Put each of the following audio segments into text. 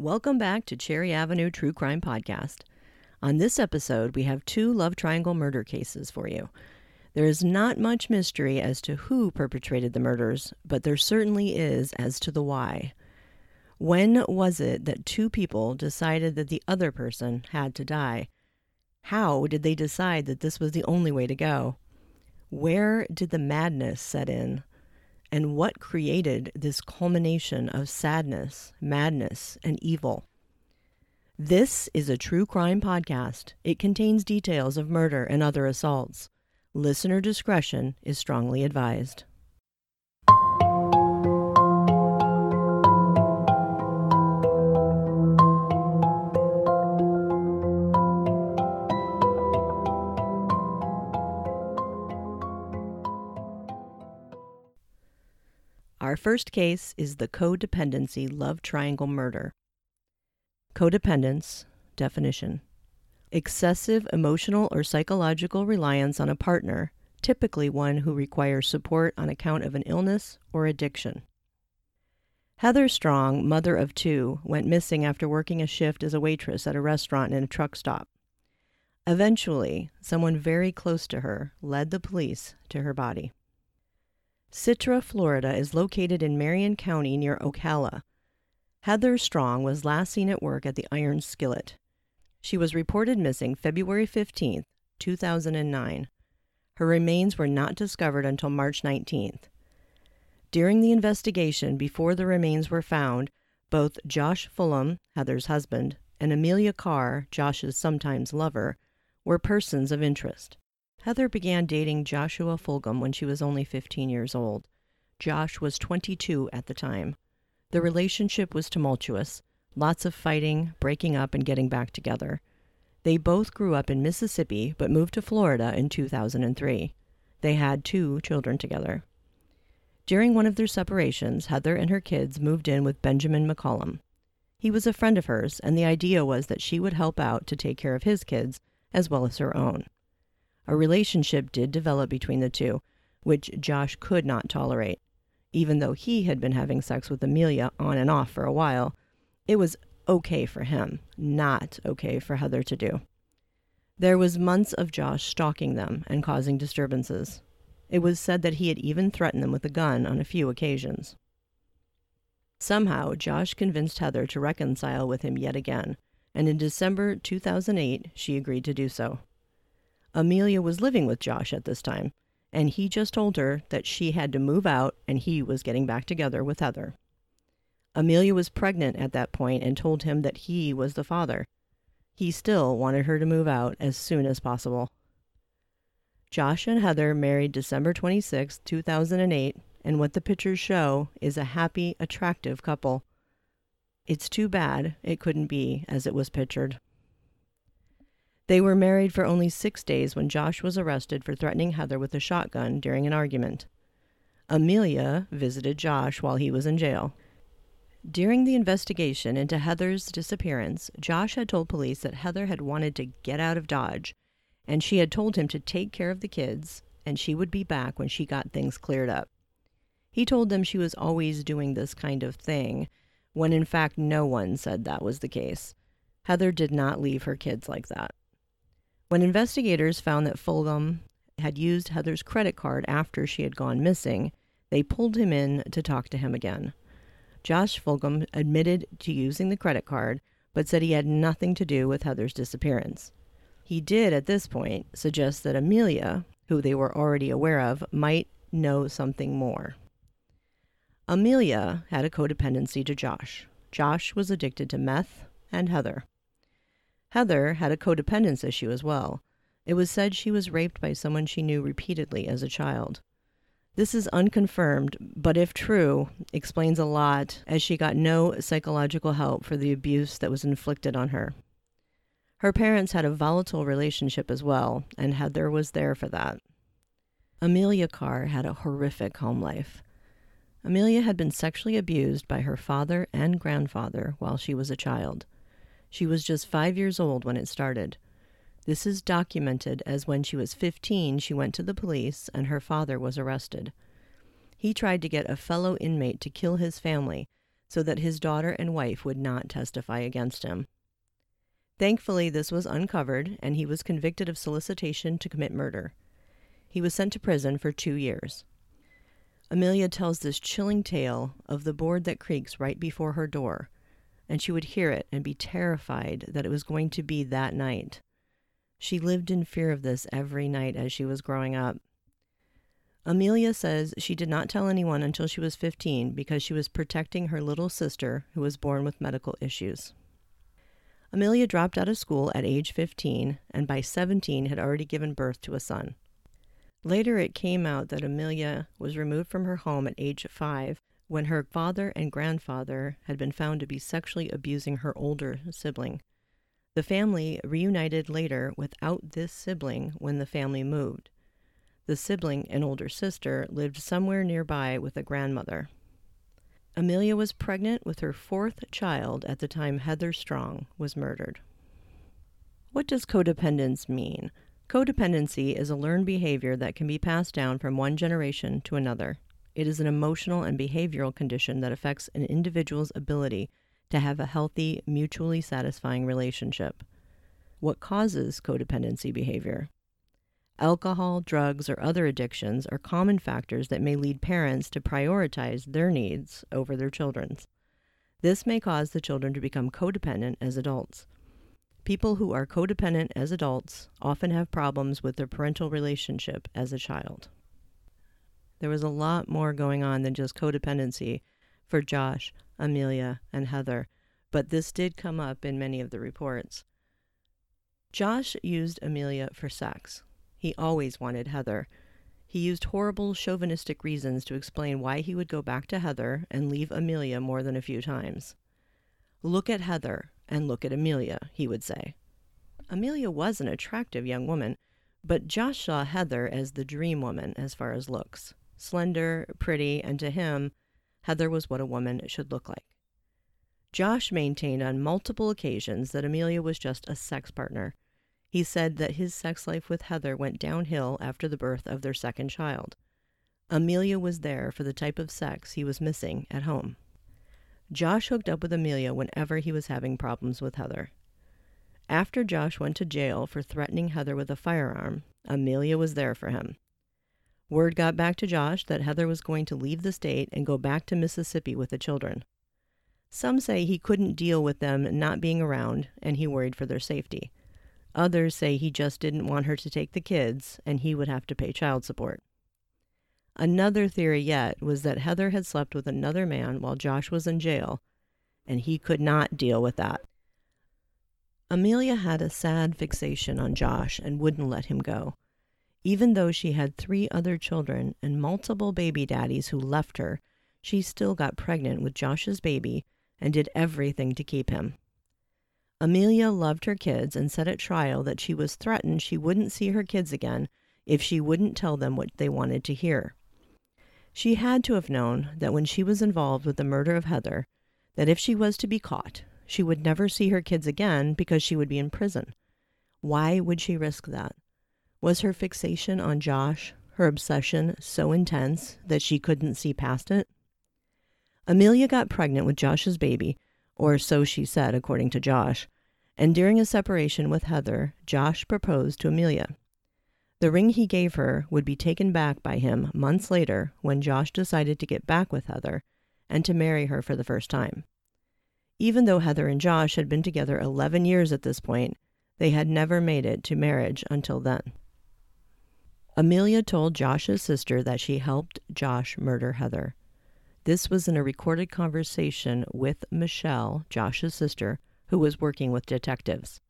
Welcome back to Cherry Avenue True Crime Podcast. On this episode, we have two love triangle murder cases for you. There is not much mystery as to who perpetrated the murders, but there certainly is as to the why. When was it that two people decided that the other person had to die? How did they decide that this was the only way to go? Where did the madness set in? And what created this culmination of sadness, madness, and evil? This is a true crime podcast. It contains details of murder and other assaults. Listener discretion is strongly advised. Our first case is the codependency love triangle murder. Codependence, definition excessive emotional or psychological reliance on a partner, typically one who requires support on account of an illness or addiction. Heather Strong, mother of two, went missing after working a shift as a waitress at a restaurant and a truck stop. Eventually, someone very close to her led the police to her body. Citra, Florida is located in Marion County near Ocala. Heather Strong was last seen at work at the Iron Skillet. She was reported missing February 15, 2009. Her remains were not discovered until March 19th. During the investigation before the remains were found, both Josh Fulgham, Heather's husband, and Amelia Carr, Josh's sometimes lover, were persons of interest. Heather began dating Joshua Fulgham when she was only 15 years old. Josh was 22 at the time. The relationship was tumultuous, lots of fighting, breaking up, and getting back together. They both grew up in Mississippi but moved to Florida in 2003. They had two children together. During one of their separations, Heather and her kids moved in with Benjamin McCollum. He was a friend of hers, and the idea was that she would help out to take care of his kids as well as her own. A relationship did develop between the two, which Josh could not tolerate. Even though he had been having sex with Amelia on and off for a while, it was okay for him, not okay for Heather to do. There was months of Josh stalking them and causing disturbances. It was said that he had even threatened them with a gun on a few occasions. Somehow, Josh convinced Heather to reconcile with him yet again, and in December 2008, she agreed to do so. Amelia was living with Josh at this time, and he just told her that she had to move out and he was getting back together with Heather. Amelia was pregnant at that point and told him that he was the father. He still wanted her to move out as soon as possible. Josh and Heather married December 26, 2008, and what the pictures show is a happy, attractive couple. It's too bad it couldn't be as it was pictured. They were married for only six days when Josh was arrested for threatening Heather with a shotgun during an argument. Amelia visited Josh while he was in jail. During the investigation into Heather's disappearance, Josh had told police that Heather had wanted to get out of Dodge, and she had told him to take care of the kids, and she would be back when she got things cleared up. He told them she was always doing this kind of thing, when in fact no one said that was the case. Heather did not leave her kids like that. When investigators found that Fulgham had used Heather's credit card after she had gone missing, they pulled him in to talk to him again. Josh Fulgham admitted to using the credit card, but said he had nothing to do with Heather's disappearance. He did, at this point, suggest that Amelia, who they were already aware of, might know something more. Amelia had a codependency to Josh. Josh was addicted to meth and Heather. Heather had a codependence issue as well. It was said she was raped by someone she knew repeatedly as a child. This is unconfirmed, but if true, explains a lot as she got no psychological help for the abuse that was inflicted on her. Her parents had a volatile relationship as well, and Heather was there for that. Amelia Carr had a horrific home life. Amelia had been sexually abused by her father and grandfather while she was a child. She was just five years old when it started. This is documented as when she was 15, she went to the police and her father was arrested. He tried to get a fellow inmate to kill his family, so that his daughter and wife would not testify against him. Thankfully, this was uncovered, and he was convicted of solicitation to commit murder. He was sent to prison for two years. Amelia tells this chilling tale of the board that creaks right before her door, and she would hear it and be terrified that it was going to be that night. She lived in fear of this every night as she was growing up. Amelia says she did not tell anyone until she was 15 because she was protecting her little sister who was born with medical issues. Amelia dropped out of school at age 15 and by 17 had already given birth to a son. Later, it came out that Amelia was removed from her home at age five when her father and grandfather had been found to be sexually abusing her older sibling. The family reunited later without this sibling when the family moved. The sibling, an older sister, lived somewhere nearby with a grandmother. Amelia was pregnant with her fourth child at the time Heather Strong was murdered. What does codependence mean? Codependency is a learned behavior that can be passed down from one generation to another. It is an emotional and behavioral condition that affects an individual's ability to have a healthy, mutually satisfying relationship. What causes codependency behavior? Alcohol, drugs, or other addictions are common factors that may lead parents to prioritize their needs over their children's. This may cause the children to become codependent as adults. People who are codependent as adults often have problems with their parental relationship as a child. There was a lot more going on than just codependency for Josh, Amelia, and Heather, but this did come up in many of the reports. Josh used Amelia for sex. He always wanted Heather. He used horrible chauvinistic reasons to explain why he would go back to Heather and leave Amelia more than a few times. Look at Heather and look at Amelia, he would say. Amelia was an attractive young woman, but Josh saw Heather as the dream woman as far as looks slender, pretty, and to him, Heather was what a woman should look like. Josh maintained on multiple occasions that Amelia was just a sex partner. He said that his sex life with Heather went downhill after the birth of their second child. Amelia was there for the type of sex he was missing at home. Josh hooked up with Amelia whenever he was having problems with Heather. After Josh went to jail for threatening Heather with a firearm, Amelia was there for him. Word got back to Josh that Heather was going to leave the state and go back to Mississippi with the children. Some say he couldn't deal with them not being around and he worried for their safety. Others say he just didn't want her to take the kids and he would have to pay child support. Another theory yet was that Heather had slept with another man while Josh was in jail, and he could not deal with that. Amelia had a sad fixation on Josh and wouldn't let him go. Even though she had three other children and multiple baby daddies who left her, she still got pregnant with Josh's baby and did everything to keep him. Amelia loved her kids and said at trial that she was threatened she wouldn't see her kids again if she wouldn't tell them what they wanted to hear. She had to have known that when she was involved with the murder of Heather, that if she was to be caught, she would never see her kids again because she would be in prison. Why would she risk that? Was her fixation on Josh, her obsession, so intense that she couldn't see past it? Amelia got pregnant with Josh's baby, or so she said, according to Josh, and during a separation with Heather, Josh proposed to Amelia. The ring he gave her would be taken back by him months later when Josh decided to get back with Heather and to marry her for the first time. Even though Heather and Josh had been together 11 years at this point, they had never made it to marriage until then. Amelia told Josh's sister that she helped Josh murder Heather. This was in a recorded conversation with Michelle, Josh's sister, who was working with detectives.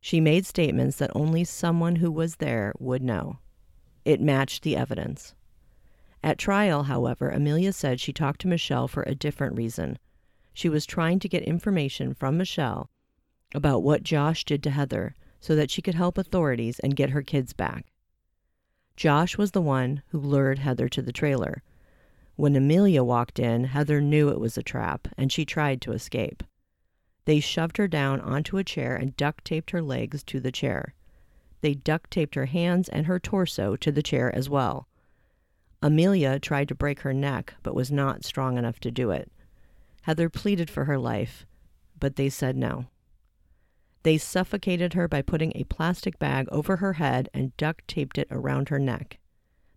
She made statements that only someone who was there would know. It matched the evidence. At trial, however, Amelia said she talked to Michelle for a different reason. She was trying to get information from Michelle about what Josh did to Heather so that she could help authorities and get her kids back. Josh was the one who lured Heather to the trailer. When Amelia walked in, Heather knew it was a trap and she tried to escape. They shoved her down onto a chair and duct taped her legs to the chair. They duct taped her hands and her torso to the chair as well. Amelia tried to break her neck but was not strong enough to do it. Heather pleaded for her life, but they said no. They suffocated her by putting a plastic bag over her head and duct taped it around her neck.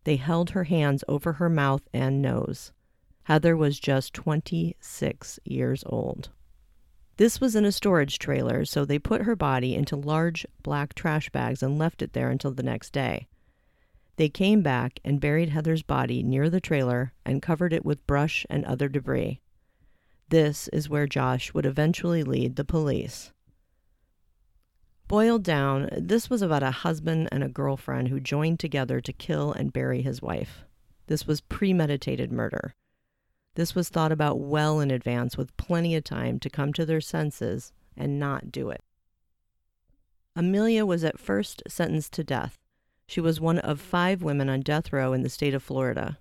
They held her hands over her mouth and nose. Heather was just 26 years old. This was in a storage trailer, so they put her body into large black trash bags and left it there until the next day. They came back and buried Heather's body near the trailer and covered it with brush and other debris. This is where Josh would eventually lead the police. Boiled down, this was about a husband and a girlfriend who joined together to kill and bury his wife. This was premeditated murder. This was thought about well in advance with plenty of time to come to their senses and not do it. Amelia was at first sentenced to death. She was one of five women on death row in the state of Florida.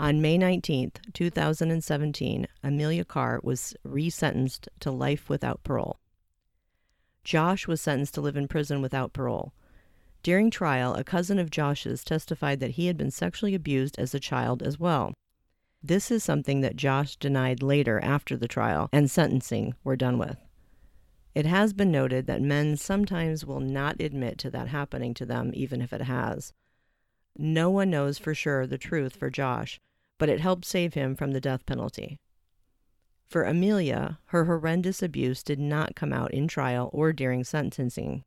On May 19, 2017, Amelia Carr was resentenced to life without parole. Josh was sentenced to live in prison without parole. During trial, a cousin of Josh's testified that he had been sexually abused as a child as well. This is something that Josh denied later after the trial and sentencing were done with. It has been noted that men sometimes will not admit to that happening to them, even if it has. No one knows for sure the truth for Josh, but it helped save him from the death penalty. For Amelia, her horrendous abuse did not come out in trial or during sentencing.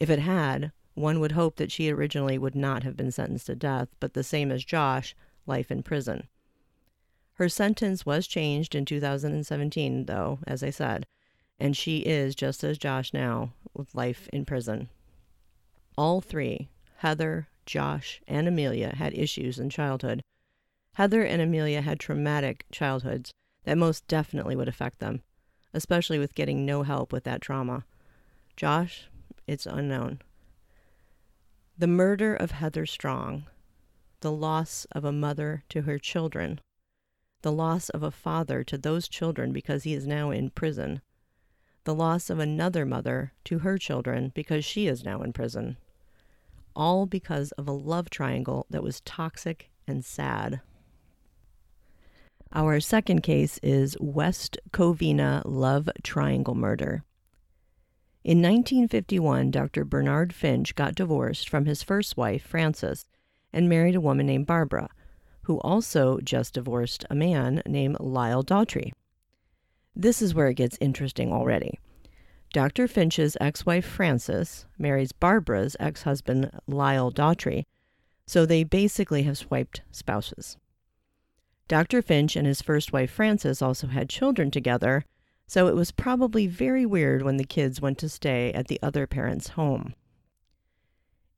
If it had, one would hope that she originally would not have been sentenced to death, but the same as Josh, life in prison. Her sentence was changed in 2017, though, as I said, and she is just as Josh now, with life in prison. All three, Heather, Josh, and Amelia, had issues in childhood. Heather and Amelia had traumatic childhoods that most definitely would affect them, especially with getting no help with that trauma. Josh, it's unknown. The murder of Heather Strong, the loss of a mother to her children, the loss of a father to those children because he is now in prison, the loss of another mother to her children because she is now in prison. All because of a love triangle that was toxic and sad. Our second case is West Covina Love Triangle Murder. In 1951, Dr. Bernard Finch got divorced from his first wife, Frances, and married a woman named Barbara, who also just divorced a man named Lyle Daughtry. This is where it gets interesting already. Dr. Finch's ex wife Frances marries Barbara's ex husband Lyle Daughtry, so they basically have swiped spouses. Dr. Finch and his first wife Frances also had children together, so it was probably very weird when the kids went to stay at the other parent's home.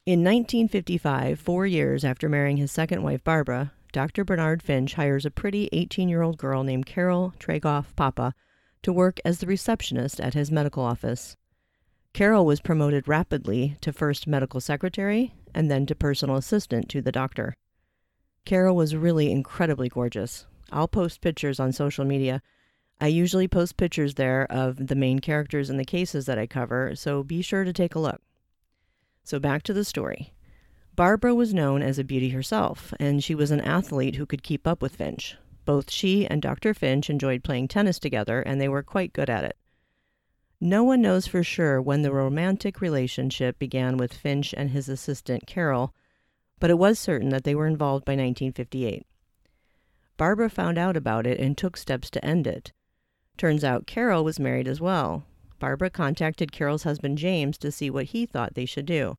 In 1955, four years after marrying his second wife Barbara, Dr. Bernard Finch hires a pretty 18 year old girl named Carol Tregoff Pappa to work as the receptionist at his medical office. Carol was promoted rapidly to first medical secretary and then to personal assistant to the doctor. Carol was really incredibly gorgeous. I'll post pictures on social media. I usually post pictures there of the main characters in the cases that I cover, so be sure to take a look. So back to the story. Barbara was known as a beauty herself, and she was an athlete who could keep up with Finch. Both she and Dr. Finch enjoyed playing tennis together, and they were quite good at it. No one knows for sure when the romantic relationship began with Finch and his assistant, Carol, but it was certain that they were involved by 1958. Barbara found out about it and took steps to end it. Turns out Carol was married as well. Barbara contacted Carol's husband James to see what he thought they should do.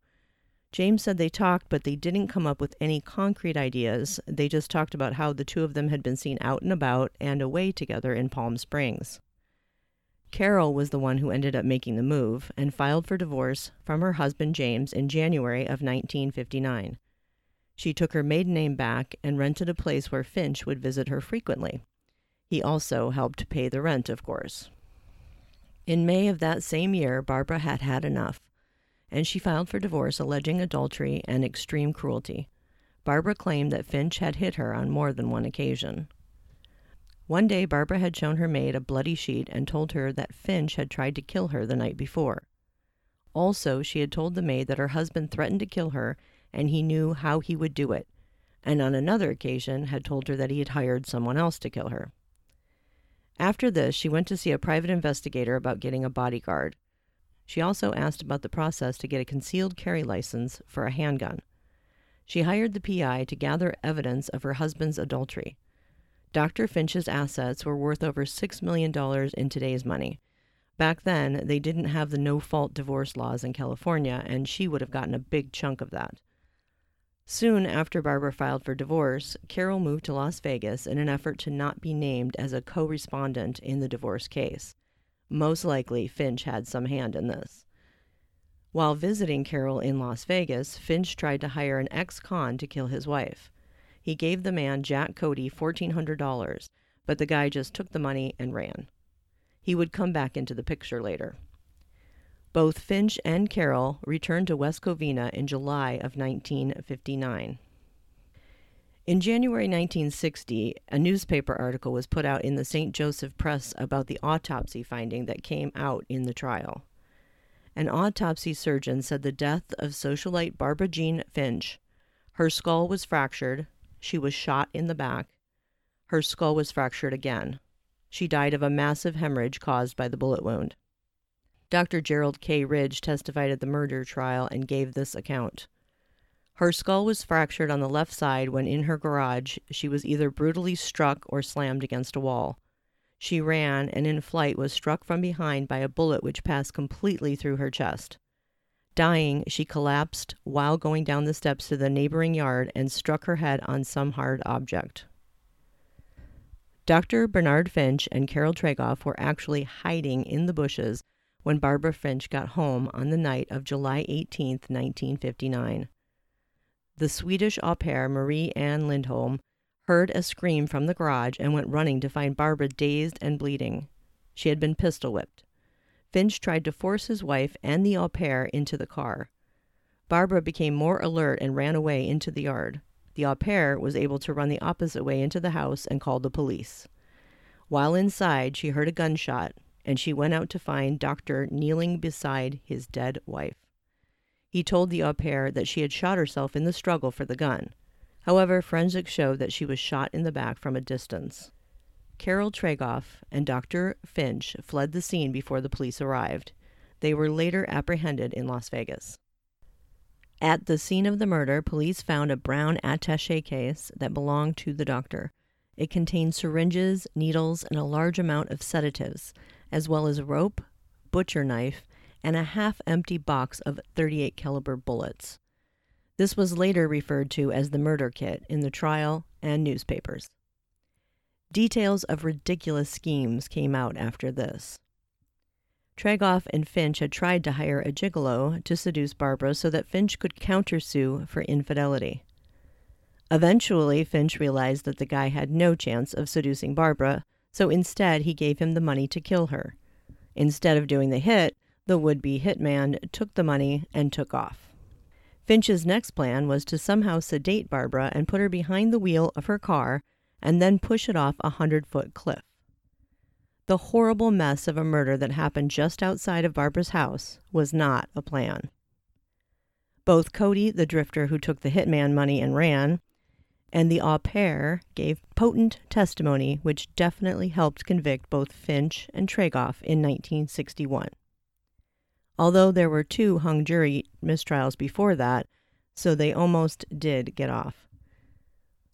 James said they talked, but they didn't come up with any concrete ideas. They just talked about how the two of them had been seen out and about and away together in Palm Springs. Carol was the one who ended up making the move and filed for divorce from her husband James in January of 1959. She took her maiden name back and rented a place where Finch would visit her frequently. He also helped pay the rent, of course. In May of that same year, Barbara had had enough and she filed for divorce alleging adultery and extreme cruelty. Barbara claimed that Finch had hit her on more than one occasion. One day, Barbara had shown her maid a bloody sheet and told her that Finch had tried to kill her the night before. Also, she had told the maid that her husband threatened to kill her and he knew how he would do it, and on another occasion had told her that he had hired someone else to kill her. After this, she went to see a private investigator about getting a bodyguard. She also asked about the process to get a concealed carry license for a handgun. She hired the PI to gather evidence of her husband's adultery. Dr. Finch's assets were worth over $6 million in today's money. Back then, they didn't have the no fault divorce laws in California, and she would have gotten a big chunk of that. Soon after Barbara filed for divorce, Carol moved to Las Vegas in an effort to not be named as a co respondent in the divorce case. Most likely, Finch had some hand in this. While visiting Carol in Las Vegas, Finch tried to hire an ex con to kill his wife. He gave the man, Jack Cody, $1,400, but the guy just took the money and ran. He would come back into the picture later. Both Finch and Carol returned to West Covina in July of 1959. In January 1960, a newspaper article was put out in the St. Joseph Press about the autopsy finding that came out in the trial. An autopsy surgeon said the death of socialite Barbara Jean Finch. Her skull was fractured. She was shot in the back. Her skull was fractured again. She died of a massive hemorrhage caused by the bullet wound. Dr. Gerald K. Ridge testified at the murder trial and gave this account. Her skull was fractured on the left side when in her garage she was either brutally struck or slammed against a wall. She ran and in flight was struck from behind by a bullet which passed completely through her chest. Dying, she collapsed while going down the steps to the neighboring yard and struck her head on some hard object. Dr. Bernard Finch and Carol Tregoff were actually hiding in the bushes when Barbara Finch got home on the night of July 18, 1959. The Swedish au pair Marie Ann Lindholm heard a scream from the garage and went running to find Barbara dazed and bleeding. She had been pistol whipped. Finch tried to force his wife and the au pair into the car. Barbara became more alert and ran away into the yard. The au pair was able to run the opposite way into the house and called the police. While inside, she heard a gunshot and she went out to find Doctor kneeling beside his dead wife. He told the au pair that she had shot herself in the struggle for the gun. However, forensics showed that she was shot in the back from a distance. Carol Tregoff and Dr. Finch fled the scene before the police arrived. They were later apprehended in Las Vegas. At the scene of the murder, police found a brown attache case that belonged to the doctor. It contained syringes, needles, and a large amount of sedatives, as well as a rope, butcher knife, and a half-empty box of 38 caliber bullets. This was later referred to as the murder kit in the trial and newspapers. Details of ridiculous schemes came out after this. Tregoff and Finch had tried to hire a gigolo to seduce Barbara so that Finch could countersue for infidelity. Eventually, Finch realized that the guy had no chance of seducing Barbara, so instead he gave him the money to kill her. Instead of doing the hit, the would be hitman took the money and took off. Finch's next plan was to somehow sedate Barbara and put her behind the wheel of her car and then push it off a hundred foot cliff. The horrible mess of a murder that happened just outside of Barbara's house was not a plan. Both Cody, the drifter who took the hitman money and ran, and the au pair gave potent testimony which definitely helped convict both Finch and Tregoff in 1961. Although there were two hung jury mistrials before that, so they almost did get off.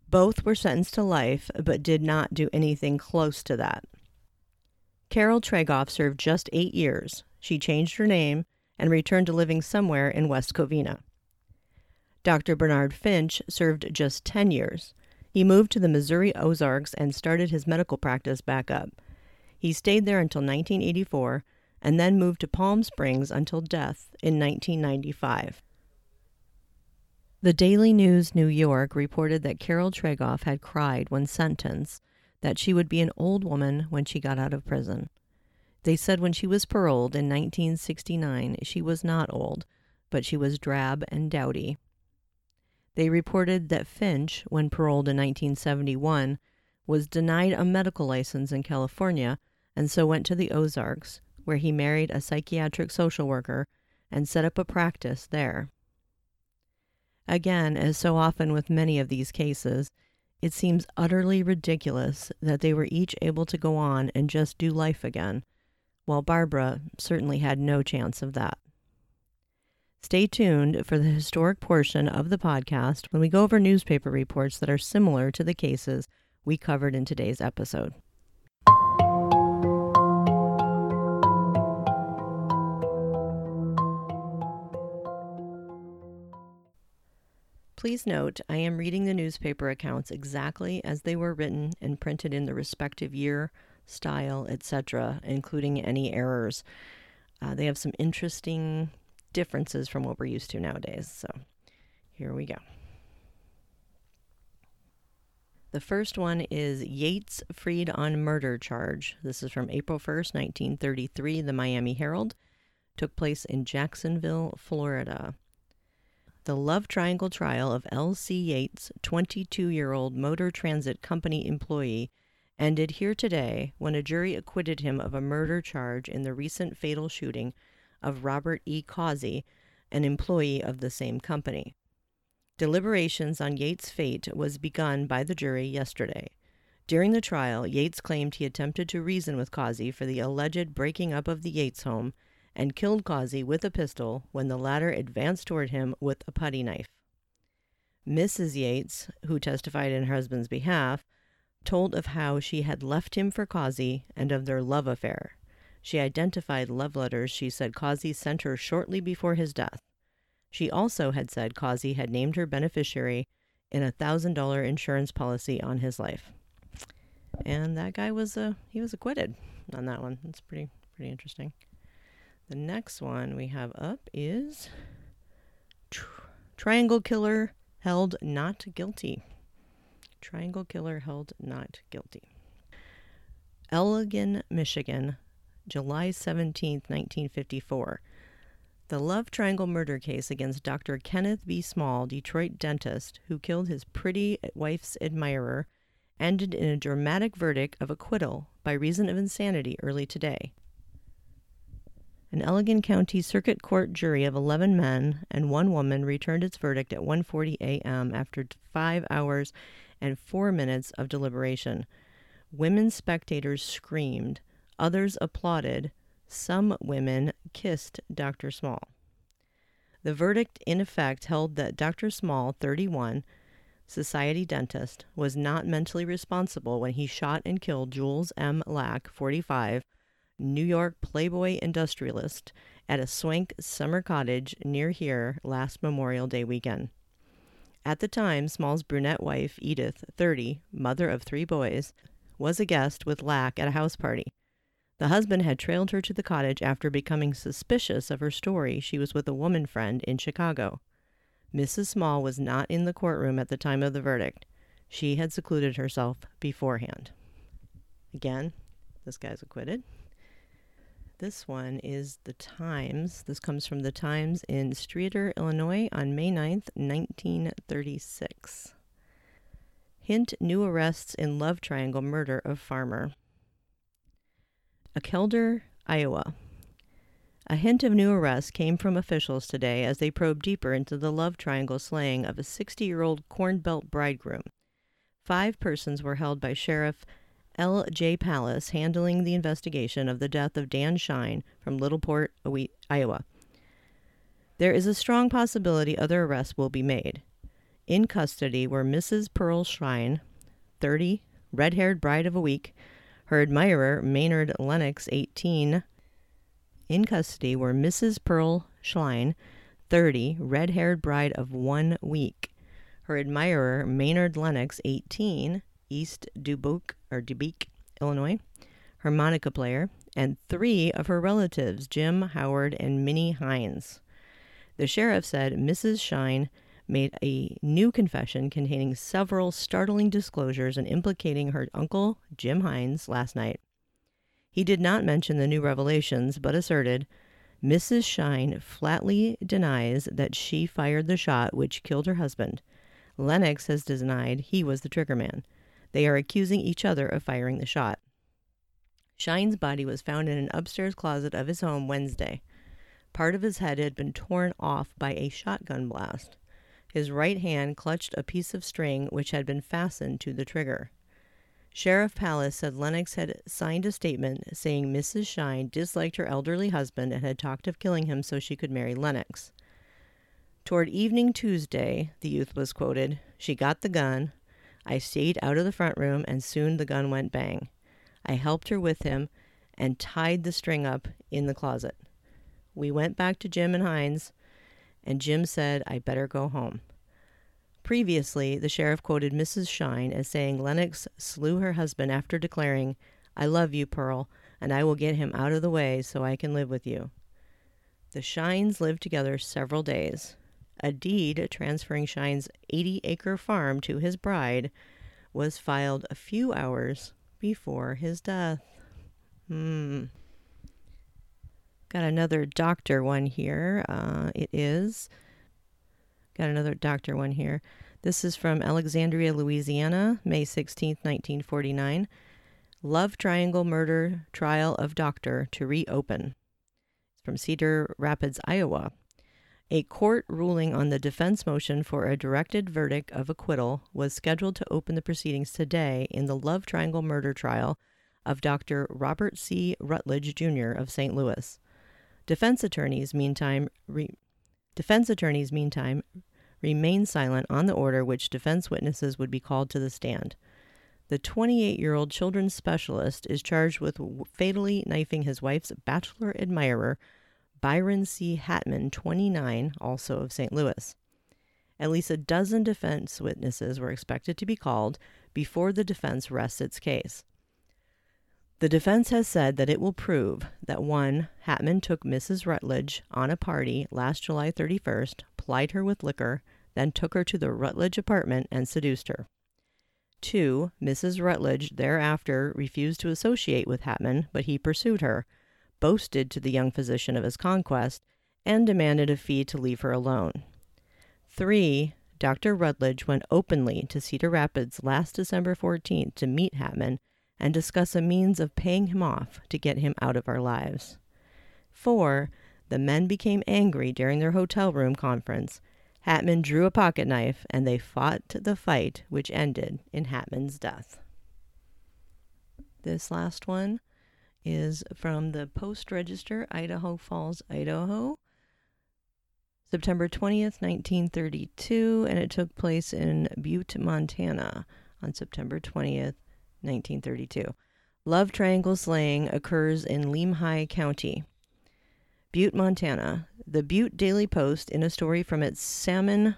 Both were sentenced to life, but did not do anything close to that. Carol Tregoff served just eight years. She changed her name and returned to living somewhere in West Covina. Dr. Bernard Finch served just 10 years. He moved to the Missouri Ozarks and started his medical practice back up. He stayed there until 1984 and then moved to Palm Springs until death in 1995. The Daily News New York reported that Carol Tregoff had cried when sentenced that she would be an old woman when she got out of prison. They said when she was paroled in 1969, she was not old, but she was drab and dowdy. They reported that Finch, when paroled in 1971, was denied a medical license in California and so went to the Ozarks, where he married a psychiatric social worker and set up a practice there. Again, as so often with many of these cases, It seems utterly ridiculous that they were each able to go on and just do life again, while Barbara certainly had no chance of that. Stay tuned for the historic portion of the podcast when we go over newspaper reports that are similar to the cases we covered in today's episode. Please note, I am reading the newspaper accounts exactly as they were written and printed in the respective year, style, etc., including any errors. Uh, they have some interesting differences from what we're used to nowadays. So here we go. The first one is Yates freed on murder charge. This is from April 1st, 1933, the Miami Herald. Took place in Jacksonville, Florida. The love triangle trial of L.C. Yates, 22 year old Motor Transit Company employee, ended here today when a jury acquitted him of a murder charge in the recent fatal shooting of Robert E. Causey, an employee of the same company. Deliberations on Yates' fate was begun by the jury yesterday. During the trial, Yates claimed he attempted to reason with Causey for the alleged breaking up of the Yates home and killed Causey with a pistol when the latter advanced toward him with a putty knife. Mrs. Yates, who testified in her husband's behalf, told of how she had left him for Causey and of their love affair. She identified love letters she said Causey sent her shortly before his death. She also had said Causey had named her beneficiary in a thousand dollar insurance policy on his life. And that guy was uh, he was acquitted on that one. It's pretty pretty interesting. The next one we have up is tr- Triangle Killer held not guilty. Triangle Killer held not guilty. Elgin, Michigan, July 17, 1954. The love triangle murder case against Dr. Kenneth B. Small, Detroit dentist, who killed his pretty wife's admirer, ended in a dramatic verdict of acquittal by reason of insanity early today. An Elgin County Circuit Court jury of 11 men and one woman returned its verdict at 1:40 a.m. after 5 hours and 4 minutes of deliberation. Women spectators screamed, others applauded, some women kissed Dr. Small. The verdict, in effect, held that Dr. Small, 31, society dentist, was not mentally responsible when he shot and killed Jules M. Lack, 45, New York Playboy industrialist at a swank summer cottage near here last Memorial Day weekend. At the time, Small's brunette wife, Edith, 30, mother of three boys, was a guest with Lack at a house party. The husband had trailed her to the cottage after becoming suspicious of her story she was with a woman friend in Chicago. Mrs. Small was not in the courtroom at the time of the verdict. She had secluded herself beforehand. Again, this guy's acquitted. This one is the Times. This comes from the Times in Streator, Illinois on May 9th, 1936. Hint new arrests in love triangle murder of farmer. Elkader, Iowa. A hint of new arrests came from officials today as they probed deeper into the love triangle slaying of a 60 year old Corn Belt bridegroom. Five persons were held by Sheriff L.J. Palace handling the investigation of the death of Dan Shine from Littleport, Iowa. There is a strong possibility other arrests will be made. In custody were Mrs. Pearl Shine, 30, red haired bride of a week, her admirer, Maynard Lennox, 18. In custody were Mrs. Pearl Shine, 30, red haired bride of one week, her admirer, Maynard Lennox, 18, East Dubuque or Dubuque, Illinois, harmonica player, and three of her relatives, Jim Howard and Minnie Hines. The sheriff said Mrs. Shine made a new confession containing several startling disclosures and implicating her uncle, Jim Hines, last night. He did not mention the new revelations, but asserted Mrs. Shine flatly denies that she fired the shot which killed her husband. Lennox has denied he was the triggerman. They are accusing each other of firing the shot. Shine's body was found in an upstairs closet of his home Wednesday. Part of his head had been torn off by a shotgun blast. His right hand clutched a piece of string which had been fastened to the trigger. Sheriff Pallas said Lennox had signed a statement saying Mrs. Shine disliked her elderly husband and had talked of killing him so she could marry Lennox. Toward evening Tuesday, the youth was quoted, she got the gun. I stayed out of the front room and soon the gun went bang. I helped her with him and tied the string up in the closet. We went back to Jim and Hines, and Jim said I better go home. Previously, the sheriff quoted Mrs. Shine as saying Lennox slew her husband after declaring, I love you, Pearl, and I will get him out of the way so I can live with you. The Shines lived together several days. A deed transferring Shine's 80 acre farm to his bride was filed a few hours before his death. Hmm. Got another doctor one here. Uh, it is Got another doctor one here. This is from Alexandria, Louisiana, May 16, 1949. Love Triangle Murder Trial of Doctor to reopen. It's from Cedar Rapids, Iowa. A court ruling on the defense motion for a directed verdict of acquittal was scheduled to open the proceedings today in the Love Triangle murder trial of Dr. Robert C. Rutledge, Jr. of St. Louis. Defense attorneys, meantime, re- Defense attorneys, meantime, remained silent on the order which defense witnesses would be called to the stand. The 28 year old children's specialist is charged with fatally knifing his wife's bachelor admirer, Byron C. Hatman, 29, also of St. Louis. At least a dozen defense witnesses were expected to be called before the defense rests its case. The defense has said that it will prove that one, Hatman took Mrs. Rutledge on a party last July 31st, plied her with liquor, then took her to the Rutledge apartment and seduced her. Two, Mrs. Rutledge thereafter refused to associate with Hatman, but he pursued her, boasted to the young physician of his conquest, and demanded a fee to leave her alone. Three, Dr. Rutledge went openly to Cedar Rapids last December 14th to meet Hatman and discuss a means of paying him off to get him out of our lives. 4. The men became angry during their hotel room conference. Hatman drew a pocket knife and they fought the fight, which ended in Hatman's death. This last one is from the Post Register, Idaho Falls, Idaho, September 20th, 1932, and it took place in Butte, Montana on September 20th, 1932. Love triangle slaying occurs in Lemhi County. Butte, Montana. The Butte Daily Post, in a story from its Salmon,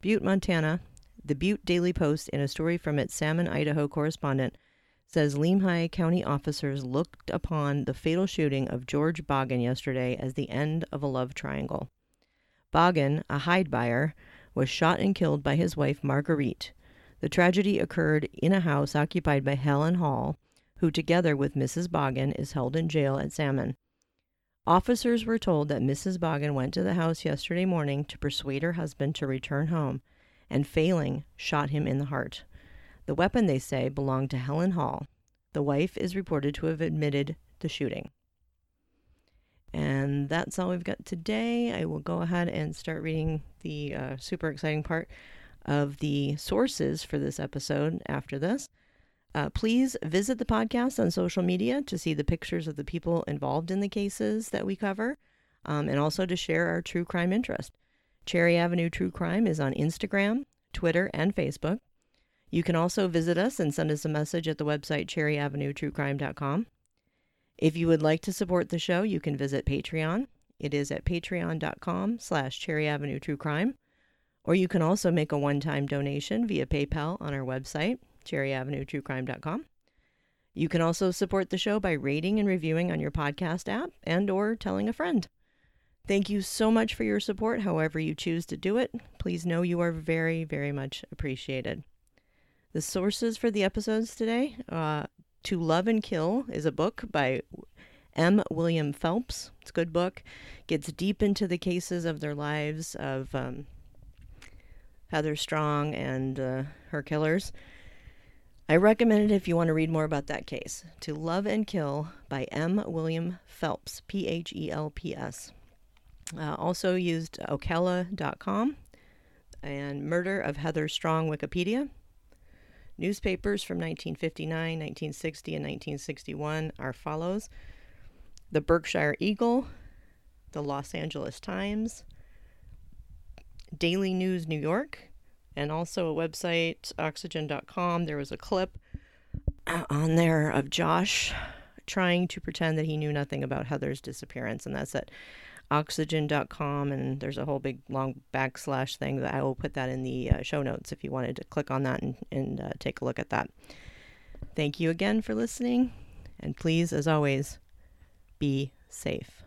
Butte, Montana. The Butte Daily Post, in a story from its Salmon, Idaho correspondent, says Lemhi County officers looked upon the fatal shooting of George Boggin yesterday as the end of a love triangle. Boggin, a hide buyer, was shot and killed by his wife Marguerite. The tragedy occurred in a house occupied by Helen Hall, who, together with Mrs. Boggin, is held in jail at Salmon. Officers were told that Mrs. Boggin went to the house yesterday morning to persuade her husband to return home, and failing, shot him in the heart. The weapon, they say, belonged to Helen Hall. The wife is reported to have admitted the shooting. And that's all we've got today. I will go ahead and start reading the uh, super exciting part of the sources for this episode after this. Uh, please visit the podcast on social media to see the pictures of the people involved in the cases that we cover um, and also to share our true crime interest. Cherry Avenue True Crime is on Instagram, Twitter, and Facebook. You can also visit us and send us a message at the website cherryavenuetruecrime.com. If you would like to support the show, you can visit Patreon. It is at patreon.com slash cherryavenuetruecrime. Or you can also make a one-time donation via PayPal on our website, cherryavenuetruecrime.com. You can also support the show by rating and reviewing on your podcast app and or telling a friend. Thank you so much for your support, however you choose to do it. Please know you are very, very much appreciated. The sources for the episodes today uh, To Love and Kill is a book by M. William Phelps. It's a good book. Gets deep into the cases of their lives of um, Heather Strong and uh, her killers. I recommend it if you want to read more about that case. To Love and Kill by M. William Phelps, P H E L P S. Uh, also used Ocala.com. and Murder of Heather Strong Wikipedia. Newspapers from 1959, 1960, and 1961 are follows the Berkshire Eagle, the Los Angeles Times, Daily News New York, and also a website, oxygen.com. There was a clip on there of Josh trying to pretend that he knew nothing about Heather's disappearance, and that's at oxygen.com. And there's a whole big long backslash thing that I will put that in the uh, show notes if you wanted to click on that and, and uh, take a look at that. Thank you again for listening, and please, as always, be safe.